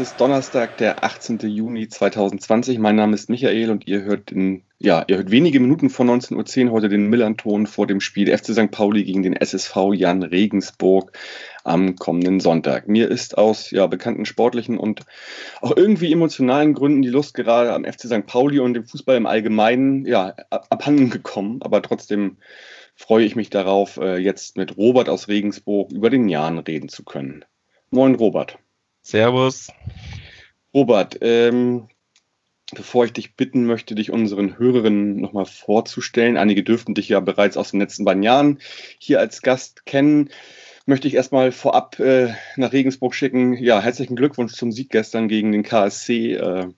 ist Donnerstag, der 18. Juni 2020. Mein Name ist Michael und ihr hört in, ja, ihr hört wenige Minuten vor 19.10 Uhr heute den Millanton vor dem Spiel FC St. Pauli gegen den SSV Jan Regensburg am kommenden Sonntag. Mir ist aus ja, bekannten sportlichen und auch irgendwie emotionalen Gründen die Lust gerade am FC St. Pauli und dem Fußball im Allgemeinen ja, abhanden gekommen, aber trotzdem freue ich mich darauf, äh, jetzt mit Robert aus Regensburg über den Jan reden zu können. Moin, Robert. Servus. Robert, ähm, bevor ich dich bitten möchte, dich unseren Hörerinnen nochmal vorzustellen, einige dürften dich ja bereits aus den letzten beiden Jahren hier als Gast kennen, möchte ich erstmal vorab äh, nach Regensburg schicken. Ja, herzlichen Glückwunsch zum Sieg gestern gegen den KSC. Äh,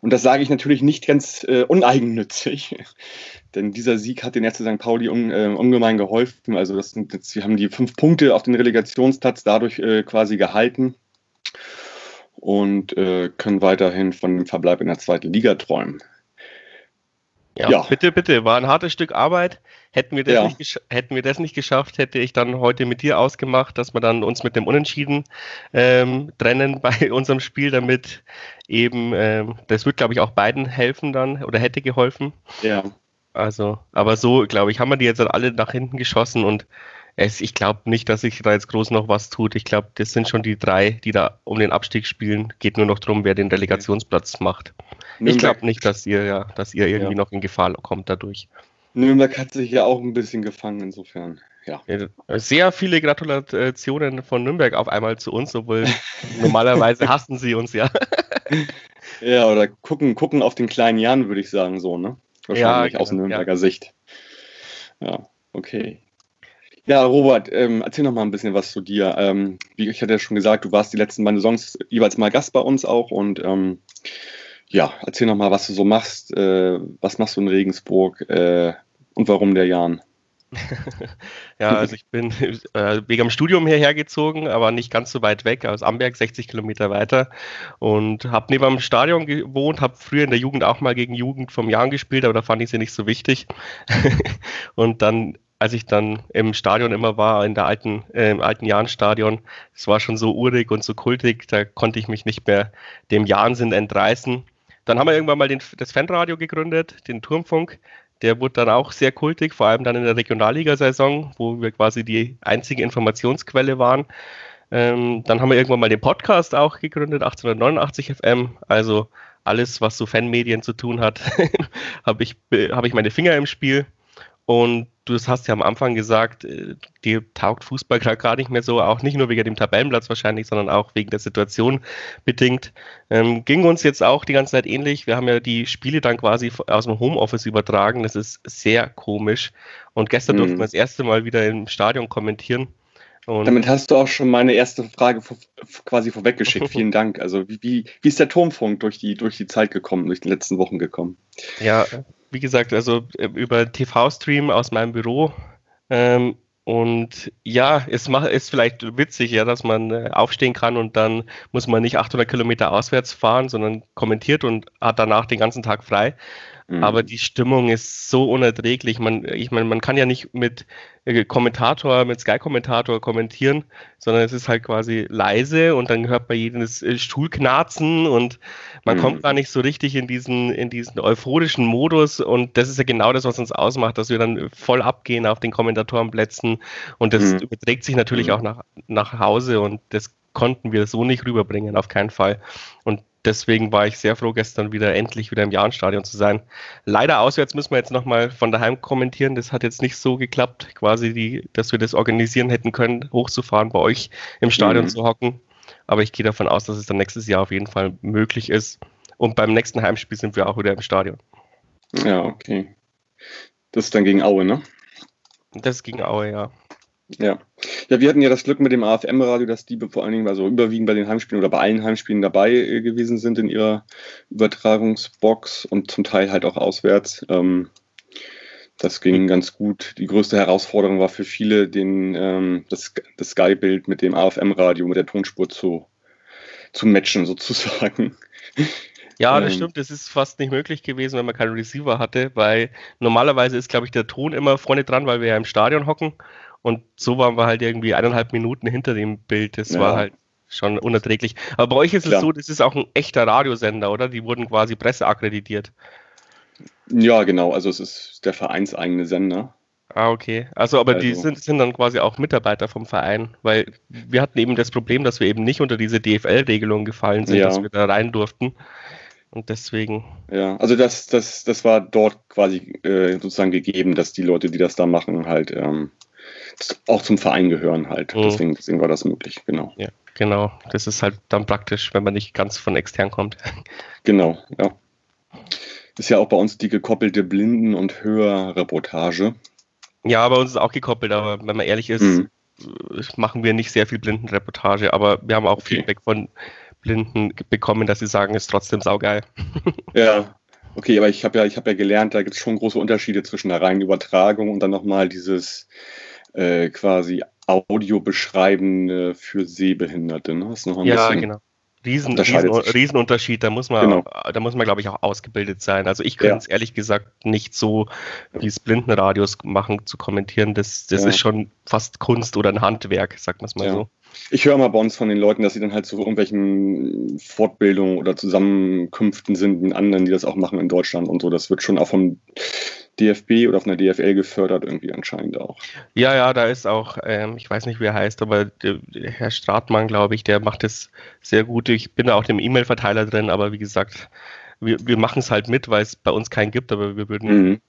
und das sage ich natürlich nicht ganz äh, uneigennützig, denn dieser Sieg hat den FC St. Pauli un, äh, ungemein geholfen. Also das sind jetzt, wir haben die fünf Punkte auf den Relegationsplatz dadurch äh, quasi gehalten und äh, können weiterhin von dem Verbleib in der zweiten Liga träumen. Ja, ja, bitte, bitte, war ein hartes Stück Arbeit. Hätten wir, das ja. nicht hätten wir das nicht geschafft, hätte ich dann heute mit dir ausgemacht, dass wir dann uns mit dem Unentschieden ähm, trennen bei unserem Spiel, damit eben, ähm, das wird, glaube ich, auch beiden helfen dann oder hätte geholfen. Ja. Also, aber so, glaube ich, haben wir die jetzt alle nach hinten geschossen und es, ich glaube nicht, dass sich da jetzt groß noch was tut. Ich glaube, das sind schon die drei, die da um den Abstieg spielen. Geht nur noch darum, wer den Relegationsplatz macht. Nürnberg. Ich glaube nicht, dass ihr ja, dass ihr irgendwie ja. noch in Gefahr kommt dadurch. Nürnberg hat sich ja auch ein bisschen gefangen, insofern. Ja. Sehr viele Gratulationen von Nürnberg auf einmal zu uns, obwohl normalerweise hassen sie uns ja. ja, oder gucken, gucken auf den kleinen Jan, würde ich sagen, so, ne? Wahrscheinlich ja, aus Nürnberger ja. Sicht. Ja, okay. Ja, Robert, ähm, erzähl noch mal ein bisschen was zu dir. Ähm, wie ich hatte ja schon gesagt, du warst die letzten beiden Songs jeweils mal Gast bei uns auch und ähm, ja, erzähl noch mal, was du so machst. Äh, was machst du in Regensburg äh, und warum der Jan? ja, also ich bin äh, wegen dem Studium hierher gezogen, aber nicht ganz so weit weg, aus Amberg, 60 Kilometer weiter. Und habe neben dem Stadion gewohnt, habe früher in der Jugend auch mal gegen Jugend vom Jan gespielt, aber da fand ich sie nicht so wichtig. und dann als ich dann im Stadion immer war, in der alten, äh, im alten Jahn-Stadion, es war schon so urig und so kultig, da konnte ich mich nicht mehr dem Jahnsinn entreißen. Dann haben wir irgendwann mal den, das Fanradio gegründet, den Turmfunk. Der wurde dann auch sehr kultig, vor allem dann in der Regionalliga-Saison, wo wir quasi die einzige Informationsquelle waren. Ähm, dann haben wir irgendwann mal den Podcast auch gegründet, 1889 FM. Also alles, was so Fanmedien zu tun hat, habe ich, hab ich meine Finger im Spiel. Und du hast ja am Anfang gesagt, äh, dir taugt Fußball gerade gar nicht mehr so, auch nicht nur wegen dem Tabellenplatz wahrscheinlich, sondern auch wegen der Situation bedingt. Ähm, ging uns jetzt auch die ganze Zeit ähnlich. Wir haben ja die Spiele dann quasi aus dem Homeoffice übertragen. Das ist sehr komisch. Und gestern mhm. durften wir das erste Mal wieder im Stadion kommentieren. Und Damit hast du auch schon meine erste Frage quasi vorweggeschickt. Vielen Dank. Also wie, wie ist der Turmfunk durch die, durch die Zeit gekommen, durch die letzten Wochen gekommen? Ja, wie gesagt, also äh, über TV-Stream aus meinem Büro. Ähm, und ja, es macht, ist vielleicht witzig, ja, dass man äh, aufstehen kann und dann muss man nicht 800 Kilometer auswärts fahren, sondern kommentiert und hat danach den ganzen Tag frei. Mhm. Aber die Stimmung ist so unerträglich. Man, ich meine, man kann ja nicht mit äh, Kommentator, mit Sky-Kommentator kommentieren, sondern es ist halt quasi leise und dann hört man jedes äh, Stuhlknarzen und man mhm. kommt gar nicht so richtig in diesen, in diesen euphorischen Modus und das ist ja genau das, was uns ausmacht, dass wir dann voll abgehen auf den Kommentatorenplätzen und das mhm. überträgt sich natürlich mhm. auch nach, nach Hause und das konnten wir so nicht rüberbringen, auf keinen Fall. Und deswegen war ich sehr froh, gestern wieder endlich wieder im Jahrenstadion zu sein. Leider auswärts müssen wir jetzt nochmal von daheim kommentieren. Das hat jetzt nicht so geklappt, quasi, die, dass wir das organisieren hätten können, hochzufahren, bei euch im Stadion mhm. zu hocken. Aber ich gehe davon aus, dass es dann nächstes Jahr auf jeden Fall möglich ist. Und beim nächsten Heimspiel sind wir auch wieder im Stadion. Ja, okay. Das ist dann gegen Aue, ne? Das ist gegen Aue, ja. Ja. Ja, wir hatten ja das Glück mit dem AFM-Radio, dass die vor allen Dingen, also überwiegend bei den Heimspielen oder bei allen Heimspielen dabei äh, gewesen sind in ihrer Übertragungsbox und zum Teil halt auch auswärts. Ähm, das ging ganz gut. Die größte Herausforderung war für viele, den, ähm, das, das Sky-Bild mit dem AFM-Radio, mit der Tonspur zu, zu matchen, sozusagen. Ja, das ähm, stimmt. Das ist fast nicht möglich gewesen, wenn man keinen Receiver hatte, weil normalerweise ist, glaube ich, der Ton immer vorne dran, weil wir ja im Stadion hocken. Und so waren wir halt irgendwie eineinhalb Minuten hinter dem Bild. Das ja. war halt schon unerträglich. Aber bei euch ist Klar. es so, das ist auch ein echter Radiosender, oder? Die wurden quasi presseakkreditiert. Ja, genau. Also es ist der vereinseigene Sender. Ah, okay. Also, aber also. die sind, sind dann quasi auch Mitarbeiter vom Verein, weil wir hatten eben das Problem, dass wir eben nicht unter diese DFL-Regelung gefallen sind, ja. dass wir da rein durften. Und deswegen. Ja, also das, das, das war dort quasi äh, sozusagen gegeben, dass die Leute, die das da machen, halt ähm, auch zum Verein gehören halt. Mhm. Deswegen, deswegen war das möglich, genau. Ja, genau. Das ist halt dann praktisch, wenn man nicht ganz von extern kommt. Genau, ja. Ist ja auch bei uns die gekoppelte Blinden- und Hörreportage. Ja, bei uns ist auch gekoppelt, aber wenn man ehrlich ist, mhm. machen wir nicht sehr viel Blindenreportage, aber wir haben auch okay. Feedback von Blinden bekommen, dass sie sagen, ist trotzdem saugeil. Ja, okay, aber ich habe ja, hab ja gelernt, da gibt es schon große Unterschiede zwischen der reinen Übertragung und dann nochmal dieses äh, quasi Audiobeschreibende für Sehbehinderte. Ne? Das ist noch ein ja, bisschen genau. Riesen, Riesen, Riesenunterschied, da muss man, genau. da muss man, glaube ich, auch ausgebildet sein. Also ich könnte ja. es ehrlich gesagt nicht so, wie es Blindenradios machen, zu kommentieren. Das, das ja. ist schon fast Kunst oder ein Handwerk, sagt man es mal ja. so. Ich höre mal bei uns von den Leuten, dass sie dann halt zu irgendwelchen Fortbildungen oder Zusammenkünften sind mit anderen, die das auch machen in Deutschland und so. Das wird schon auch vom DFB oder von der DFL gefördert irgendwie anscheinend auch. Ja, ja, da ist auch, ähm, ich weiß nicht, wie er heißt, aber der, der Herr Stratmann, glaube ich, der macht es sehr gut. Ich bin da auch im E-Mail-Verteiler drin, aber wie gesagt, wir, wir machen es halt mit, weil es bei uns keinen gibt, aber wir würden, mhm.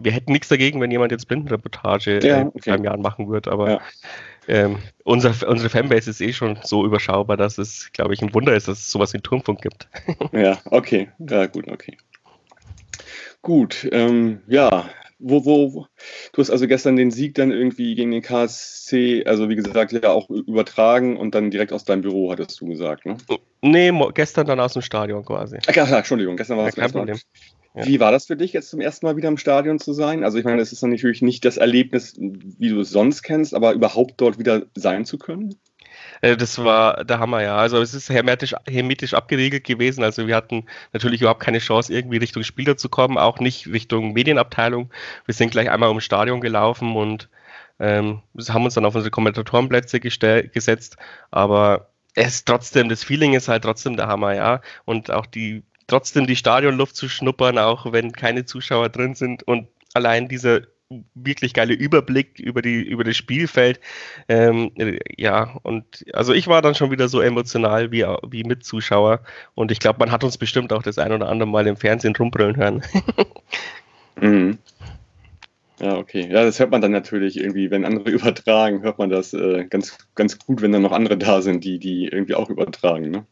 wir hätten nichts dagegen, wenn jemand jetzt Blindenreportage ja, äh, okay. in einem Jahr machen würde, aber ja. ähm, unser, unsere Fanbase ist eh schon so überschaubar, dass es, glaube ich, ein Wunder ist, dass es sowas wie Turmfunk gibt. ja, okay, ja gut, okay. Gut, ähm, ja, wo, wo, du hast also gestern den Sieg dann irgendwie gegen den KSC, also wie gesagt, ja auch übertragen und dann direkt aus deinem Büro, hattest du gesagt, ne? Nee, gestern dann aus dem Stadion quasi. Ach, ja, Entschuldigung, gestern war es ja, kein Problem. Ja. Wie war das für dich jetzt zum ersten Mal wieder im Stadion zu sein? Also ich meine, es ist natürlich nicht das Erlebnis, wie du es sonst kennst, aber überhaupt dort wieder sein zu können? Äh, das war der Hammer, ja. Also es ist hermetisch, hermetisch abgeriegelt gewesen. Also wir hatten natürlich überhaupt keine Chance, irgendwie Richtung Spieler zu kommen, auch nicht Richtung Medienabteilung. Wir sind gleich einmal ums Stadion gelaufen und ähm, haben uns dann auf unsere Kommentatorenplätze gesetzt. Aber es ist trotzdem, das Feeling ist halt trotzdem der Hammer, ja. Und auch die, trotzdem die Stadionluft zu schnuppern, auch wenn keine Zuschauer drin sind und allein dieser wirklich geile Überblick über die über das Spielfeld. Ähm, ja, und also ich war dann schon wieder so emotional wie, wie Mitzuschauer und ich glaube, man hat uns bestimmt auch das ein oder andere Mal im Fernsehen rumbrüllen hören. mhm. Ja, okay. Ja, das hört man dann natürlich irgendwie, wenn andere übertragen, hört man das äh, ganz, ganz gut, wenn dann noch andere da sind, die, die irgendwie auch übertragen, ne?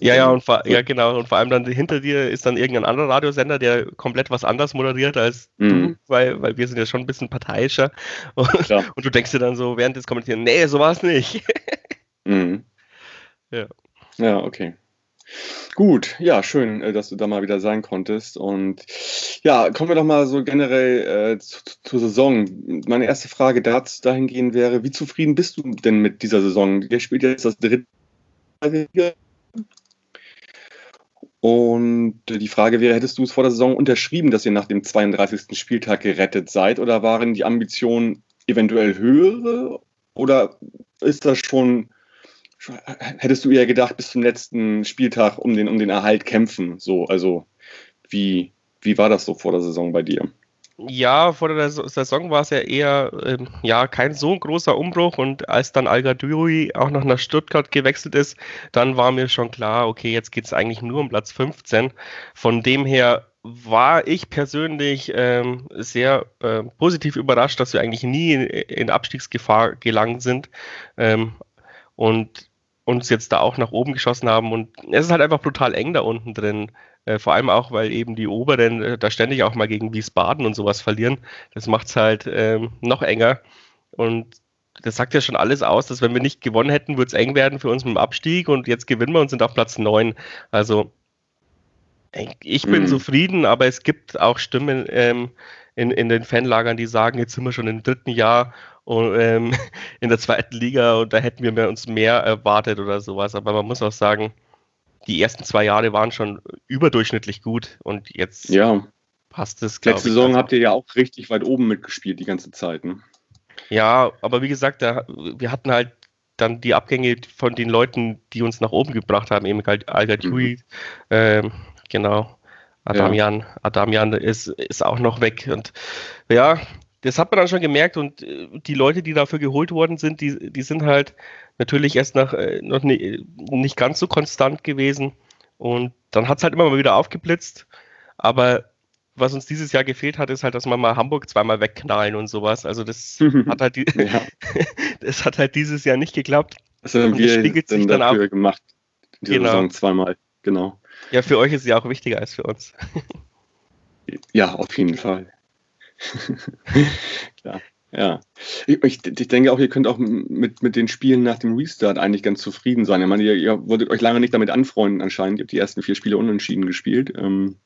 Ja, ja, und vor, ja, genau. Und vor allem dann hinter dir ist dann irgendein anderer Radiosender, der komplett was anders moderiert als mhm. du, weil, weil wir sind ja schon ein bisschen parteiischer. Und, und du denkst dir dann so während des Kommentieren, nee, so war es nicht. mhm. Ja. Ja, okay. Gut, ja, schön, äh, dass du da mal wieder sein konntest. Und ja, kommen wir doch mal so generell äh, zu, zur Saison. Meine erste Frage dazu dahingehend wäre, wie zufrieden bist du denn mit dieser Saison? Der spielt jetzt das dritte und die Frage wäre, hättest du es vor der Saison unterschrieben, dass ihr nach dem 32. Spieltag gerettet seid oder waren die Ambitionen eventuell höhere oder ist das schon, hättest du eher gedacht, bis zum letzten Spieltag um den, um den Erhalt kämpfen? So, also wie, wie war das so vor der Saison bei dir? Ja, vor der Saison war es ja eher ähm, ja, kein so großer Umbruch und als dann Al auch noch nach Stuttgart gewechselt ist, dann war mir schon klar, okay, jetzt geht es eigentlich nur um Platz 15. Von dem her war ich persönlich ähm, sehr äh, positiv überrascht, dass wir eigentlich nie in, in Abstiegsgefahr gelangt sind ähm, und uns jetzt da auch nach oben geschossen haben. Und es ist halt einfach brutal eng da unten drin. Äh, vor allem auch, weil eben die Oberen äh, da ständig auch mal gegen Wiesbaden und sowas verlieren. Das macht es halt ähm, noch enger. Und das sagt ja schon alles aus, dass wenn wir nicht gewonnen hätten, würde es eng werden für uns mit dem Abstieg. Und jetzt gewinnen wir und sind auf Platz 9. Also ich bin mhm. zufrieden, aber es gibt auch Stimmen ähm, in, in den Fanlagern, die sagen, jetzt sind wir schon im dritten Jahr und, ähm, in der zweiten Liga und da hätten wir uns mehr erwartet oder sowas. Aber man muss auch sagen, die ersten zwei Jahre waren schon überdurchschnittlich gut und jetzt ja. passt es. Letzte ich, Saison habt ihr ja auch richtig weit oben mitgespielt die ganze Zeit. Ne? Ja, aber wie gesagt, da, wir hatten halt dann die Abgänge von den Leuten, die uns nach oben gebracht haben, eben halt Al-Gadoui, mhm. ähm, genau, Adamian, ja. Adamian ist, ist auch noch weg und ja, das hat man dann schon gemerkt und äh, die Leute, die dafür geholt worden sind, die, die sind halt natürlich erst nach, äh, noch nie, nicht ganz so konstant gewesen und dann hat es halt immer mal wieder aufgeblitzt, aber was uns dieses Jahr gefehlt hat, ist halt, dass man mal Hamburg zweimal wegknallen und sowas. Also das hat halt die, ja. das hat halt dieses Jahr nicht geklappt. Das haben wir spiegelt sich dann dafür auch, gemacht. Diese genau. Saison zweimal, genau. Ja, für euch ist es ja auch wichtiger als für uns. ja, auf jeden Fall. Klar. Ja, ich, ich, denke auch, ihr könnt auch mit, mit den Spielen nach dem Restart eigentlich ganz zufrieden sein. Ich meine, ihr, ihr wolltet euch lange nicht damit anfreunden anscheinend. Ihr habt die ersten vier Spiele unentschieden gespielt. Ähm,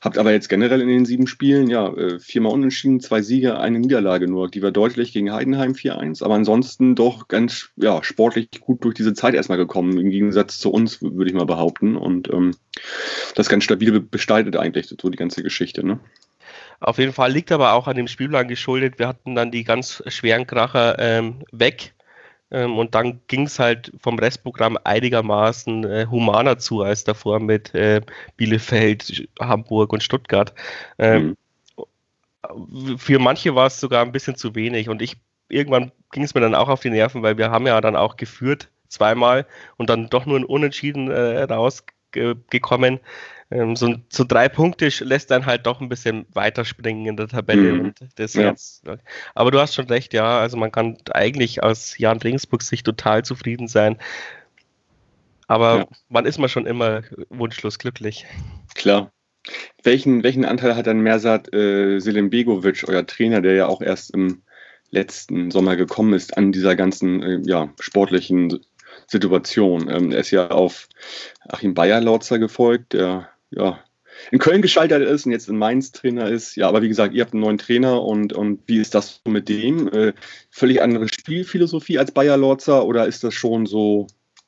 Habt aber jetzt generell in den sieben Spielen, ja, äh, viermal unentschieden, zwei Siege, eine Niederlage nur. Die war deutlich gegen Heidenheim 4-1, aber ansonsten doch ganz, ja, sportlich gut durch diese Zeit erstmal gekommen, im Gegensatz zu uns, würde ich mal behaupten. Und ähm, das ganz stabil bestaltet eigentlich so die ganze Geschichte, ne? Auf jeden Fall liegt aber auch an dem Spielplan geschuldet. Wir hatten dann die ganz schweren Kracher ähm, weg ähm, und dann ging es halt vom Restprogramm einigermaßen äh, humaner zu als davor mit äh, Bielefeld, Hamburg und Stuttgart. Ähm, mhm. Für manche war es sogar ein bisschen zu wenig und ich irgendwann ging es mir dann auch auf die Nerven, weil wir haben ja dann auch geführt zweimal und dann doch nur ein Unentschieden äh, rausgekommen ähm, so, so, drei Punkte lässt dann halt doch ein bisschen weiterspringen in der Tabelle mhm. und das ja. jetzt. Aber du hast schon recht, ja. Also man kann eigentlich aus Jan Regensburg sich total zufrieden sein. Aber ja. man ist man schon immer wunschlos glücklich. Klar. Welchen, welchen Anteil hat dann Mersat äh, Selimbegovic, euer Trainer, der ja auch erst im letzten Sommer gekommen ist, an dieser ganzen äh, ja, sportlichen Situation? Ähm, er ist ja auf Achim Bayer-Lautzer gefolgt, der ja, in Köln gescheitert ist und jetzt in Mainz Trainer ist. Ja, aber wie gesagt, ihr habt einen neuen Trainer und, und wie ist das mit dem? Äh, völlig andere Spielphilosophie als Bayer Lorzer oder ist das schon so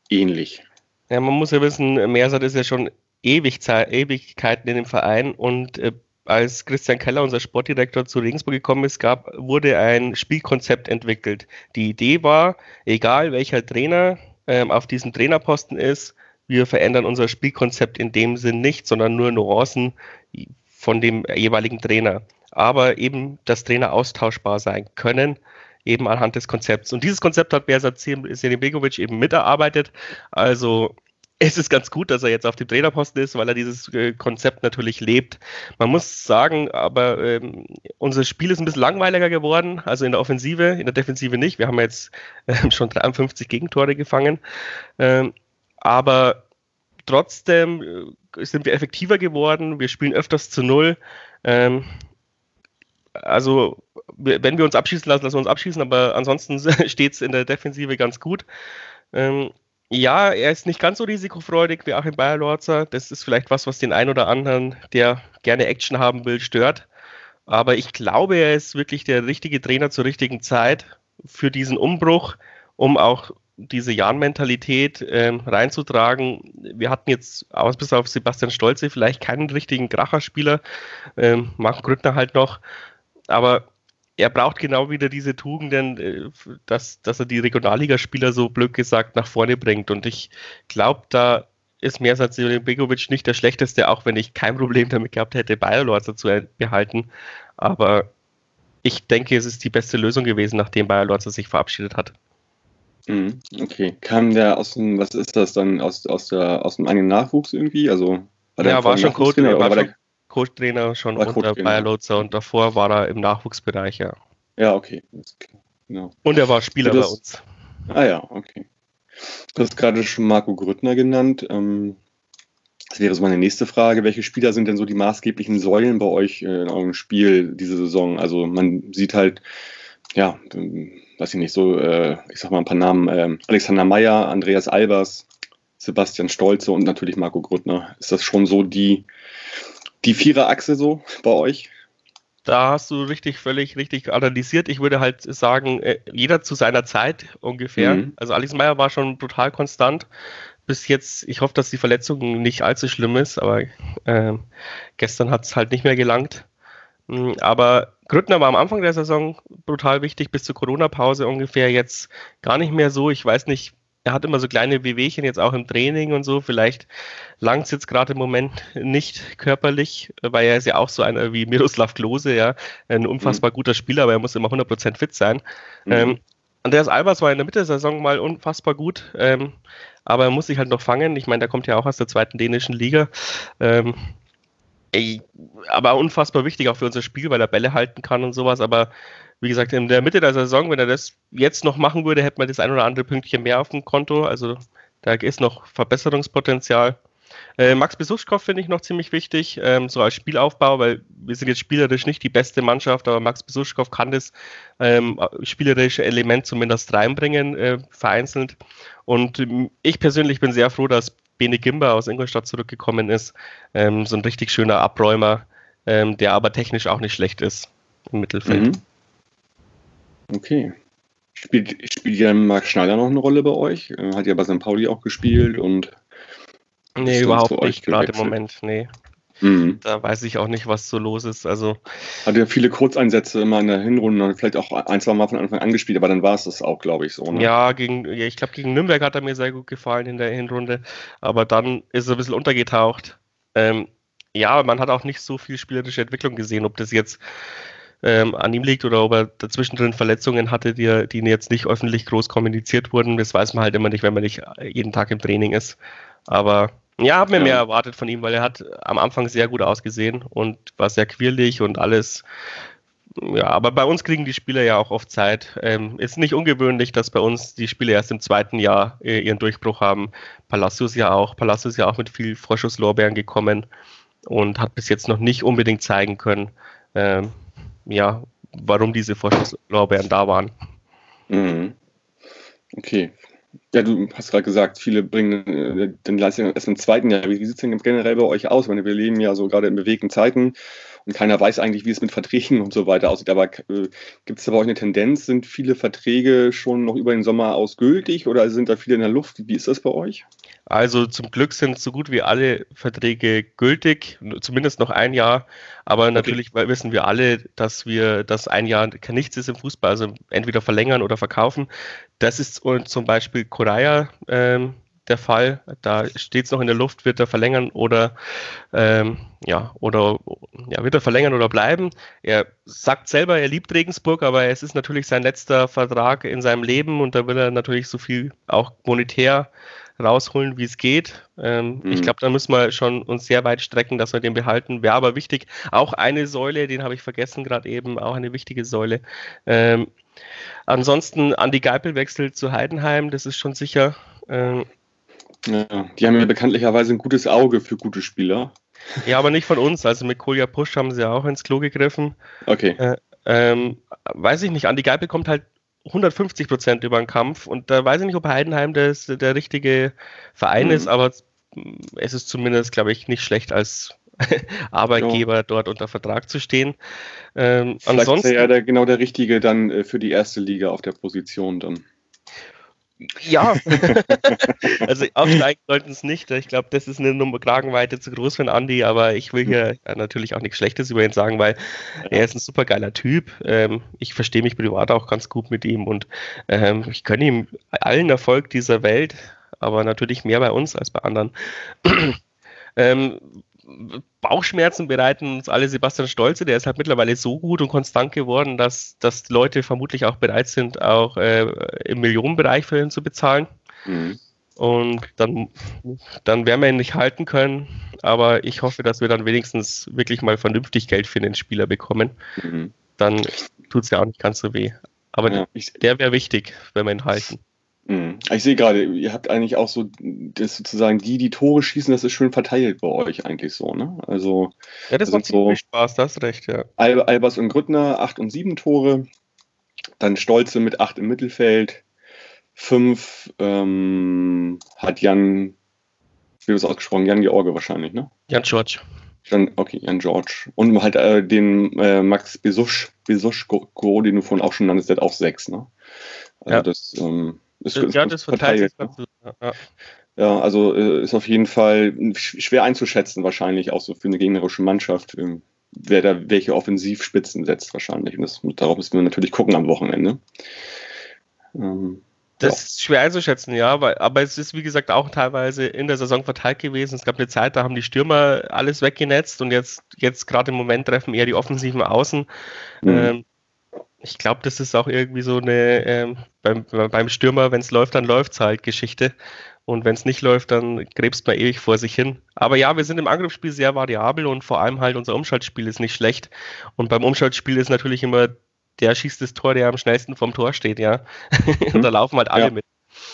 ähnlich? Ja, man muss ja wissen, Mersat ist ja schon ewig Ewigkeiten in dem Verein und äh, als Christian Keller, unser Sportdirektor, zu Regensburg gekommen ist, gab, wurde ein Spielkonzept entwickelt. Die Idee war, egal welcher Trainer ähm, auf diesem Trainerposten ist, wir verändern unser Spielkonzept in dem Sinn nicht, sondern nur Nuancen von dem jeweiligen Trainer. Aber eben, dass Trainer austauschbar sein können, eben anhand des Konzepts. Und dieses Konzept hat Bersat Begovic eben mitarbeitet. Also es ist ganz gut, dass er jetzt auf dem Trainerposten ist, weil er dieses äh, Konzept natürlich lebt. Man muss sagen, aber ähm, unser Spiel ist ein bisschen langweiliger geworden, also in der Offensive, in der Defensive nicht. Wir haben jetzt äh, schon 53 Gegentore gefangen. Ähm, aber trotzdem äh, sind wir effektiver geworden. Wir spielen öfters zu Null. Ähm, also, wenn wir uns abschießen lassen, lassen wir uns abschießen, aber ansonsten steht es in der Defensive ganz gut. Ähm, ja, er ist nicht ganz so risikofreudig wie Achim Bayer-Lorzer. Das ist vielleicht was, was den einen oder anderen, der gerne Action haben will, stört. Aber ich glaube, er ist wirklich der richtige Trainer zur richtigen Zeit für diesen Umbruch, um auch diese Jan-Mentalität ähm, reinzutragen. Wir hatten jetzt, aus bis auf Sebastian Stolze, vielleicht keinen richtigen Kracherspieler, ähm, Marco Grüttner halt noch, aber er braucht genau wieder diese Tugenden, äh, dass, dass er die Regionalligaspieler so blöd gesagt nach vorne bringt. Und ich glaube, da ist Mersat Begovic nicht der schlechteste, auch wenn ich kein Problem damit gehabt hätte, Bayerlorzer zu behalten. Aber ich denke, es ist die beste Lösung gewesen, nachdem Bayerlorzer sich verabschiedet hat. Mhm, okay. Kam der aus dem, was ist das dann, aus, aus, der, aus dem eigenen Nachwuchs irgendwie? Also, war ja, war schon Co-Trainer, war, war schon Co-Trainer schon war unter Bayer Lotzer und davor war er im Nachwuchsbereich, ja. Ja, okay. Genau. Und er war Spieler das, bei uns. Ah ja, okay. Du hast gerade schon Marco Grüttner genannt. Ähm, das wäre so meine nächste Frage. Welche Spieler sind denn so die maßgeblichen Säulen bei euch äh, in eurem Spiel diese Saison? Also man sieht halt, ja, weiß ich nicht, so, äh, ich sag mal ein paar Namen, äh, Alexander Meyer, Andreas Albers, Sebastian Stolze und natürlich Marco Grüttner. Ist das schon so die, die Viererachse so bei euch? Da hast du richtig, völlig richtig analysiert. Ich würde halt sagen, äh, jeder zu seiner Zeit ungefähr. Mhm. Also Alex Meyer war schon brutal konstant. bis jetzt, ich hoffe, dass die Verletzung nicht allzu schlimm ist, aber äh, gestern hat es halt nicht mehr gelangt. Hm, aber Grüttner war am Anfang der Saison brutal wichtig, bis zur Corona-Pause ungefähr. Jetzt gar nicht mehr so. Ich weiß nicht, er hat immer so kleine Wehwehchen jetzt auch im Training und so. Vielleicht langt es jetzt gerade im Moment nicht körperlich, weil er ist ja auch so einer wie Miroslav Klose, ja, ein unfassbar mhm. guter Spieler, aber er muss immer 100% fit sein. Mhm. Ähm, Andreas Albers war in der Mitte der Saison mal unfassbar gut, ähm, aber er muss sich halt noch fangen. Ich meine, der kommt ja auch aus der zweiten dänischen Liga. Ähm, ey, aber unfassbar wichtig auch für unser Spiel, weil er Bälle halten kann und sowas. Aber wie gesagt, in der Mitte der Saison, wenn er das jetzt noch machen würde, hätte man das ein oder andere Pünktchen mehr auf dem Konto. Also da ist noch Verbesserungspotenzial. Äh, Max Besuschkow finde ich noch ziemlich wichtig, ähm, so als Spielaufbau, weil wir sind jetzt spielerisch nicht die beste Mannschaft, aber Max Besuschkow kann das ähm, spielerische Element zumindest reinbringen, äh, vereinzelt. Und ähm, ich persönlich bin sehr froh, dass Bene Gimba aus Ingolstadt zurückgekommen ist. Ähm, so ein richtig schöner Abräumer, ähm, der aber technisch auch nicht schlecht ist im Mittelfeld. Mhm. Okay. Spielt, spielt ja Marc Schneider noch eine Rolle bei euch? Äh, hat ja bei St. Pauli auch gespielt und. Nee, überhaupt nicht, gerade im Moment, nee. Mhm. Da weiß ich auch nicht, was so los ist. Also hat ja viele Kurzeinsätze immer in der Hinrunde und vielleicht auch ein, zwei Mal von Anfang an gespielt, aber dann war es das auch, glaube ich, so. Ne? Ja, gegen, ja, ich glaube, gegen Nürnberg hat er mir sehr gut gefallen in der Hinrunde, aber dann ist er ein bisschen untergetaucht. Ähm, ja, man hat auch nicht so viel spielerische Entwicklung gesehen, ob das jetzt ähm, an ihm liegt oder ob er dazwischen drin Verletzungen hatte, die, die jetzt nicht öffentlich groß kommuniziert wurden. Das weiß man halt immer nicht, wenn man nicht jeden Tag im Training ist. Aber ja, habe mir ja. mehr erwartet von ihm, weil er hat am Anfang sehr gut ausgesehen und war sehr quirlig und alles. Ja, aber bei uns kriegen die Spieler ja auch oft Zeit. Ähm, ist nicht ungewöhnlich, dass bei uns die Spieler erst im zweiten Jahr äh, ihren Durchbruch haben. Palacios ja auch. Palacios ja auch mit viel Vorschusslorbeeren gekommen und hat bis jetzt noch nicht unbedingt zeigen können, ähm, ja, warum diese Vorschusslorbeeren da waren. Mhm. Okay. Ja, du hast gerade gesagt, viele bringen äh, den Leistung erst im zweiten Jahr. Wie sieht es denn generell bei euch aus? Meine, wir leben ja so gerade in bewegten Zeiten und keiner weiß eigentlich, wie es mit Verträgen und so weiter aussieht. Aber äh, gibt es da bei euch eine Tendenz? Sind viele Verträge schon noch über den Sommer ausgültig oder sind da viele in der Luft? Wie ist das bei euch? Also zum Glück sind so gut wie alle Verträge gültig, zumindest noch ein Jahr. Aber okay. natürlich wissen wir alle, dass wir das ein Jahr nichts ist im Fußball, also entweder verlängern oder verkaufen. Das ist zum Beispiel Korea ähm, der Fall. Da steht es noch in der Luft, wird er verlängern oder ähm, ja, oder ja, wird er verlängern oder bleiben. Er sagt selber, er liebt Regensburg, aber es ist natürlich sein letzter Vertrag in seinem Leben und da will er natürlich so viel auch monetär rausholen, wie es geht. Ähm, mhm. Ich glaube, da müssen wir schon uns sehr weit strecken, dass wir den behalten. Wäre aber wichtig. Auch eine Säule, den habe ich vergessen gerade eben, auch eine wichtige Säule. Ähm, ansonsten Andi Geipel wechselt zu Heidenheim, das ist schon sicher. Ähm, ja, die haben ja bekanntlicherweise ein gutes Auge für gute Spieler. Ja, aber nicht von uns. Also mit Kolja Pusch haben sie auch ins Klo gegriffen. Okay. Äh, ähm, weiß ich nicht. Andi Geipel kommt halt 150 Prozent über den Kampf. Und da weiß ich nicht, ob Heidenheim das, der richtige Verein mhm. ist, aber es ist zumindest, glaube ich, nicht schlecht als Arbeitgeber ja. dort unter Vertrag zu stehen. Ähm, Vielleicht ansonsten, ist er ja der, genau der Richtige dann äh, für die erste Liga auf der Position dann. Ja, also aufsteigen sollten es nicht. Ich glaube, das ist eine Nummer Kragenweite zu groß für einen Andi, aber ich will hier natürlich auch nichts Schlechtes über ihn sagen, weil er ist ein super geiler Typ. Ähm, ich verstehe mich privat auch ganz gut mit ihm und ähm, ich gönne ihm allen Erfolg dieser Welt, aber natürlich mehr bei uns als bei anderen. ähm, Bauchschmerzen bereiten uns alle Sebastian Stolze, der ist halt mittlerweile so gut und konstant geworden, dass, dass Leute vermutlich auch bereit sind, auch äh, im Millionenbereich für ihn zu bezahlen. Mhm. Und dann, dann werden wir ihn nicht halten können. Aber ich hoffe, dass wir dann wenigstens wirklich mal vernünftig Geld für den Spieler bekommen. Mhm. Dann tut es ja auch nicht ganz so weh. Aber ja, der wäre wichtig, wenn wir ihn halten. Mhm. Ich sehe gerade, ihr habt eigentlich auch so, das sozusagen die, die Tore schießen, das ist schön verteilt bei euch eigentlich so, ne? Also. Ja, das, das macht so Spaß, das hast recht, ja. Al Albers und Grüttner, acht und sieben Tore. Dann Stolze mit acht im Mittelfeld. Fünf ähm, hat Jan, wie wird es ausgesprochen? Jan George wahrscheinlich, ne? Jan George. Dann, okay, Jan George. Und halt äh, den äh, Max Besusch, Besuschko, den du vorhin auch schon nanntest, der hat auch sechs, ne? Also ja. das, ähm, ist, ja, das verteilt. ja. Ja, also äh, ist auf jeden Fall schwer einzuschätzen, wahrscheinlich auch so für eine gegnerische Mannschaft, äh, wer da welche Offensivspitzen setzt, wahrscheinlich. Und das, darauf müssen wir natürlich gucken am Wochenende. Ähm, das ja. ist schwer einzuschätzen, ja, aber, aber es ist wie gesagt auch teilweise in der Saison verteilt gewesen. Es gab eine Zeit, da haben die Stürmer alles weggenetzt und jetzt, jetzt gerade im Moment treffen eher die offensiven Außen. Mhm. Ähm, ich glaube, das ist auch irgendwie so eine ähm, beim, beim Stürmer, wenn es läuft, dann läuft es halt Geschichte. Und wenn es nicht läuft, dann gräbst man ewig vor sich hin. Aber ja, wir sind im Angriffsspiel sehr variabel und vor allem halt unser Umschaltspiel ist nicht schlecht. Und beim Umschaltspiel ist natürlich immer der schießt das Tor, der am schnellsten vom Tor steht, ja. und da laufen halt alle ja. mit.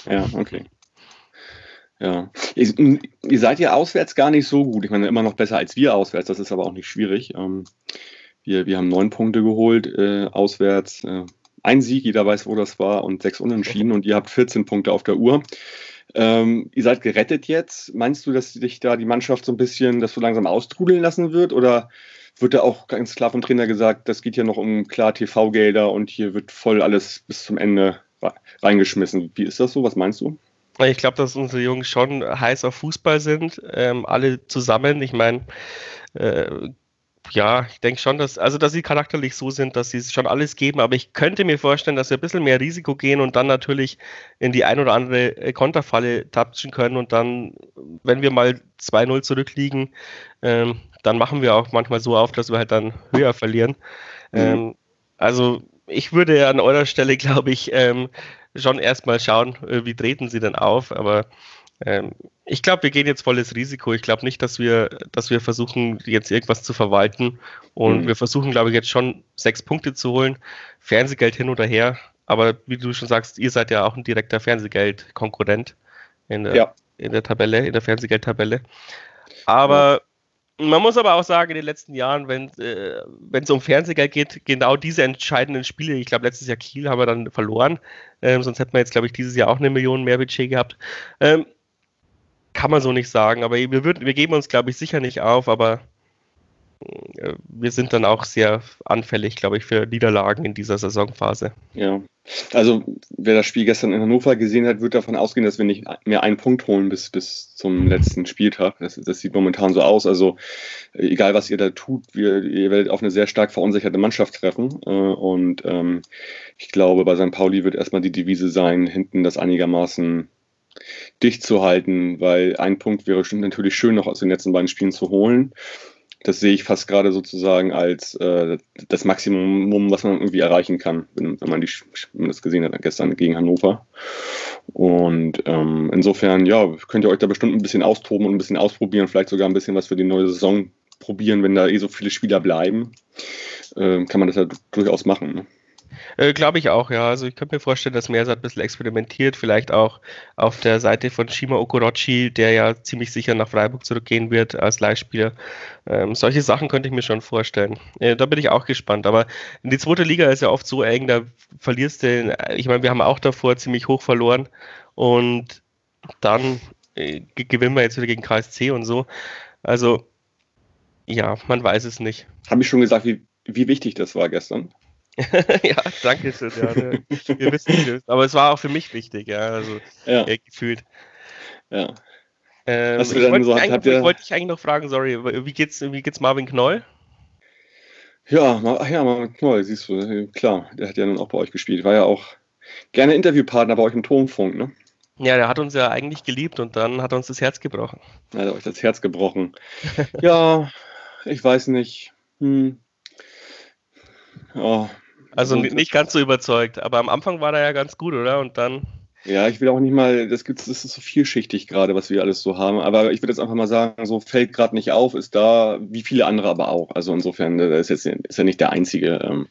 Ja, okay. Ja. Ihr, ihr, seid ja auswärts gar nicht so gut. Ich meine, immer noch besser als wir auswärts. Das ist aber auch nicht schwierig. Ähm, wir, wir haben neun Punkte geholt äh, auswärts. Äh, ein Sieg, jeder weiß, wo das war, und sechs Unentschieden. Und ihr habt 14 Punkte auf der Uhr. Ähm, ihr seid gerettet jetzt. Meinst du, dass sich da die Mannschaft so ein bisschen das so langsam austrudeln lassen wird? Oder wird da auch ganz klar vom Trainer gesagt, das geht ja noch um klar TV-Gelder und hier wird voll alles bis zum Ende reingeschmissen. Wie ist das so? Was meinst du? Ich glaube, dass unsere Jungs schon heiß auf Fußball sind, ähm, alle zusammen. Ich meine, äh, ja, ich denke schon, dass, also dass sie charakterlich so sind, dass sie schon alles geben, aber ich könnte mir vorstellen, dass wir ein bisschen mehr Risiko gehen und dann natürlich in die ein oder andere äh, Konterfalle tapschen können und dann, wenn wir mal 2-0 zurückliegen, ähm, dann machen wir auch manchmal so auf, dass wir halt dann höher verlieren. Mhm. Ähm, also ich würde an eurer Stelle, glaube ich, ähm, schon erstmal schauen, äh, wie treten sie denn auf, aber ähm, ich glaube, wir gehen jetzt volles Risiko. Ich glaube nicht, dass wir, dass wir versuchen, jetzt irgendwas zu verwalten. Und mhm. wir versuchen, glaube ich, jetzt schon sechs Punkte zu holen. Fernsehgeld hin oder her. Aber wie du schon sagst, ihr seid ja auch ein direkter Fernsehgeldkonkurrent in der, ja. in der Tabelle, in der Fernsehgeldtabelle. Aber ja. man muss aber auch sagen, in den letzten Jahren, wenn äh, es um Fernsehgeld geht, genau diese entscheidenden Spiele, ich glaube, letztes Jahr Kiel haben wir dann verloren. Ähm, sonst hätten wir jetzt, glaube ich, dieses Jahr auch eine Million mehr Budget gehabt. Ähm, kann man so nicht sagen, aber wir, würden, wir geben uns, glaube ich, sicher nicht auf, aber äh, wir sind dann auch sehr anfällig, glaube ich, für Niederlagen in dieser Saisonphase. Ja, also wer das Spiel gestern in Hannover gesehen hat, wird davon ausgehen, dass wir nicht mehr einen Punkt holen bis, bis zum letzten Spieltag. Das, das sieht momentan so aus. Also egal, was ihr da tut, wir, ihr werdet auf eine sehr stark verunsicherte Mannschaft treffen. Äh, und ähm, ich glaube, bei St. Pauli wird erstmal die Devise sein, hinten das einigermaßen dicht zu halten, weil ein Punkt wäre natürlich schön noch aus den letzten beiden Spielen zu holen. Das sehe ich fast gerade sozusagen als äh, das Maximum, was man irgendwie erreichen kann, wenn, wenn man, die, wenn das gesehen hat gestern gegen Hannover. Und ähm, insofern, ja, könnt ihr euch da bestimmt ein bisschen austoben und ein bisschen ausprobieren, vielleicht sogar ein bisschen was für die neue Saison probieren, wenn da eh so viele Spieler bleiben. Äh, kann man das ja durchaus machen. Ne? Äh, Glaube ich auch, ja. Also ich könnte mir vorstellen, dass Mersat ein bisschen experimentiert, vielleicht auch auf der Seite von Shima Okorochi, der ja ziemlich sicher nach Freiburg zurückgehen wird als Leihspieler. Ähm, solche Sachen könnte ich mir schon vorstellen. Äh, da bin ich auch gespannt. Aber die zweite Liga ist ja oft so eng, da verlierst du, ich meine, wir haben auch davor ziemlich hoch verloren und dann äh, gewinnen wir jetzt wieder gegen KSC und so. Also, ja, man weiß es nicht. Habe ich schon gesagt, wie, wie wichtig das war gestern? ja, danke schön. Ja, ne. Wir wissen es. Aber es war auch für mich wichtig, ja. Also ja. Äh, gefühlt. Ja. Ähm, ich wollte so, dich, wollt dich eigentlich noch fragen, sorry, wie geht's, wie geht's Marvin Knoll? Ja, ja, Marvin Knoll, siehst du, klar, der hat ja nun auch bei euch gespielt. War ja auch gerne Interviewpartner bei euch im Turmfunk, ne? Ja, der hat uns ja eigentlich geliebt und dann hat er uns das Herz gebrochen. Er hat euch das Herz gebrochen. ja, ich weiß nicht. Hm. Ja, also nicht ganz so überzeugt, aber am Anfang war er ja ganz gut, oder? Und dann. Ja, ich will auch nicht mal, das, gibt, das ist so vielschichtig gerade, was wir alles so haben. Aber ich würde jetzt einfach mal sagen, so fällt gerade nicht auf, ist da, wie viele andere aber auch. Also insofern, da ist jetzt ist ja nicht der einzige. Ähm,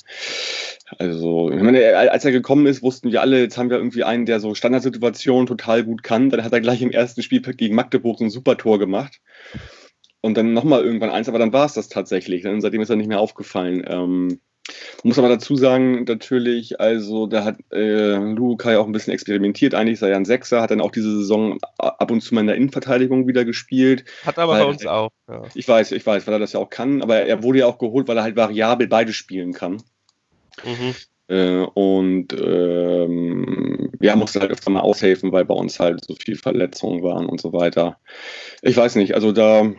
also, ich meine, als er gekommen ist, wussten wir alle, jetzt haben wir irgendwie einen, der so Standardsituationen total gut kann. Dann hat er gleich im ersten Spiel gegen Magdeburg so ein super Tor gemacht. Und dann nochmal irgendwann eins, aber dann war es das tatsächlich. Dann, seitdem ist er nicht mehr aufgefallen. Ähm, muss aber dazu sagen, natürlich, also da hat äh, Lukai auch ein bisschen experimentiert. Eigentlich sei er ein Sechser, hat dann auch diese Saison ab und zu mal in der Innenverteidigung wieder gespielt. Hat aber bei uns auch. Ja. Ich weiß, ich weiß, weil er das ja auch kann, aber er wurde ja auch geholt, weil er halt variabel beide spielen kann. Mhm. Äh, und ähm, ja, musste halt öfter mal aushelfen, weil bei uns halt so viel Verletzungen waren und so weiter. Ich weiß nicht, also da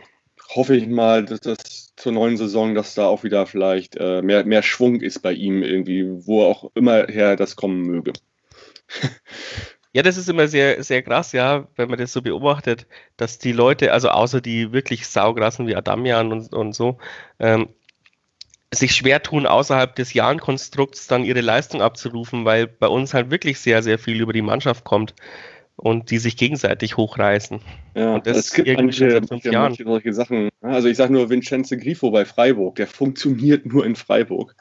hoffe ich mal, dass das zur neuen Saison, dass da auch wieder vielleicht äh, mehr, mehr Schwung ist bei ihm irgendwie, wo auch immer her das kommen möge. Ja, das ist immer sehr, sehr krass, ja, wenn man das so beobachtet, dass die Leute, also außer die wirklich saugrassen wie Adamian und, und so, ähm, sich schwer tun, außerhalb des Jahrenkonstrukts dann ihre Leistung abzurufen, weil bei uns halt wirklich sehr, sehr viel über die Mannschaft kommt und die sich gegenseitig hochreißen. Ja, es gibt manche, manche, manche solche Sachen. Also ich sage nur Vincenzo Grifo bei Freiburg, der funktioniert nur in Freiburg.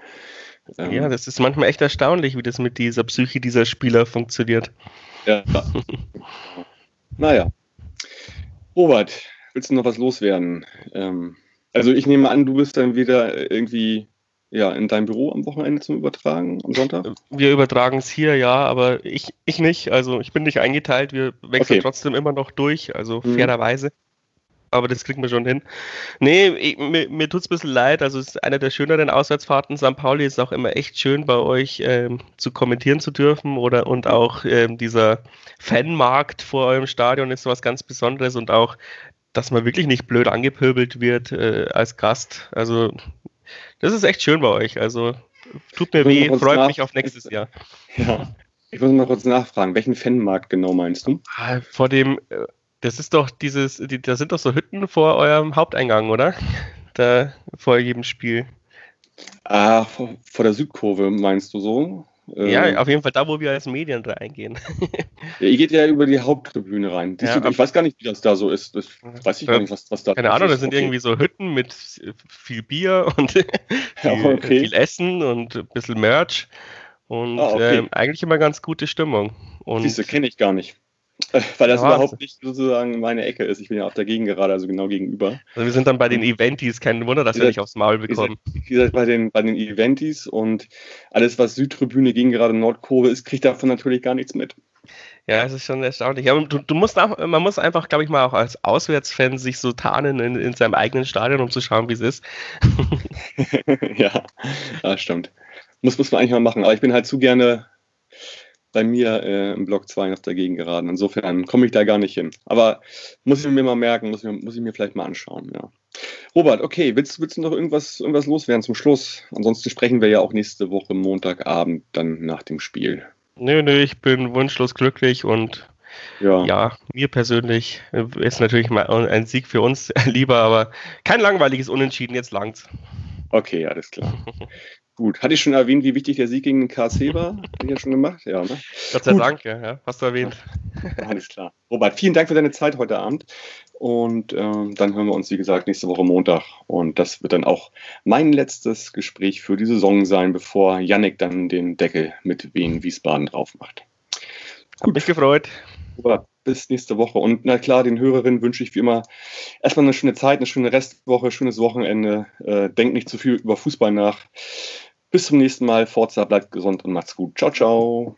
Ähm, ja, das ist manchmal echt erstaunlich, wie das mit dieser Psyche dieser Spieler funktioniert. Ja. naja. Robert, willst du noch was loswerden? Ähm, also ich nehme an, du bist dann wieder irgendwie ja, in deinem Büro am Wochenende zum Übertragen, am Sonntag? Wir übertragen es hier, ja, aber ich, ich nicht. Also ich bin nicht eingeteilt. Wir wechseln okay. trotzdem immer noch durch, also mhm. fairerweise. Aber das kriegen wir schon hin. Nee, ich, mir, mir tut es ein bisschen leid. Also es ist eine der schöneren Auswärtsfahrten. St. Pauli ist auch immer echt schön bei euch ähm, zu kommentieren zu dürfen. Oder und auch ähm, dieser Fanmarkt vor eurem Stadion ist was ganz Besonderes und auch dass man wirklich nicht blöd angepöbelt wird äh, als Gast. Also das ist echt schön bei euch. Also tut mir weh, freut mich auf nächstes Jahr. Ja. Ich muss mal kurz nachfragen, welchen Fanmarkt genau meinst du? Ah, vor dem, äh, das ist doch dieses, die, da sind doch so Hütten vor eurem Haupteingang, oder? Da vor jedem Spiel. Ah, vor, vor der Südkurve meinst du so? Ja, ähm, auf jeden Fall da, wo wir als Medien reingehen. ja, ihr geht ja über die Haupttribüne rein. Ja, du, ich weiß gar nicht, wie das da so ist. Das weiß ich gar nicht, was, was da Keine Ahnung, das sind okay. irgendwie so Hütten mit viel Bier und viel, okay. viel, Essen und ein bisschen Merch. Und ah, okay. ähm, eigentlich immer ganz gute Stimmung. Siehste, kenne ich gar nicht. Weil das ja, überhaupt nicht sozusagen meine Ecke ist. Ich bin ja auf der Gegend gerade, also genau gegenüber. Also wir sind dann bei den Eventis, kein Wunder, dass wir nicht aufs Maul bekommen. Ihr seid bei den, bei den Eventis und alles, was Südtribüne gegen gerade Nordkurve ist, kriegt davon natürlich gar nichts mit. Ja, es ist schon erstaunlich. Ja, du, du musst auch, man muss einfach, glaube ich, mal auch als Auswärtsfan sich so tarnen in, in seinem eigenen Stadion, um zu schauen, wie es ist. ja, das stimmt. Muss, muss man eigentlich mal machen. Aber ich bin halt zu gerne bei mir äh, im Block 2 auf der Gegend geraten. Insofern komme ich da gar nicht hin. Aber muss ich mir mal merken, muss ich, muss ich mir vielleicht mal anschauen, ja. Robert, okay, willst, willst du noch irgendwas, irgendwas loswerden zum Schluss? Ansonsten sprechen wir ja auch nächste Woche Montagabend dann nach dem Spiel. Nö, nö, ich bin wunschlos glücklich und ja. ja, mir persönlich ist natürlich mal ein Sieg für uns lieber, aber kein langweiliges Unentschieden, jetzt langt's. Okay, alles klar. Gut. Hatte ich schon erwähnt, wie wichtig der Sieg gegen den KSC war? Habe ich ja schon gemacht? Ja, ne? Gott sei Gut. Dank, ja, hast du erwähnt. Alles klar. Robert, vielen Dank für deine Zeit heute Abend. Und ähm, dann hören wir uns, wie gesagt, nächste Woche Montag. Und das wird dann auch mein letztes Gespräch für die Saison sein, bevor Yannick dann den Deckel mit Wien Wiesbaden drauf macht. Gut. mich gefreut. Robert, bis nächste Woche. Und na klar, den Hörerinnen wünsche ich wie immer erstmal eine schöne Zeit, eine schöne Restwoche, schönes Wochenende. Äh, denkt nicht zu viel über Fußball nach. Bis zum nächsten Mal. Forza, bleibt gesund und macht's gut. Ciao, ciao.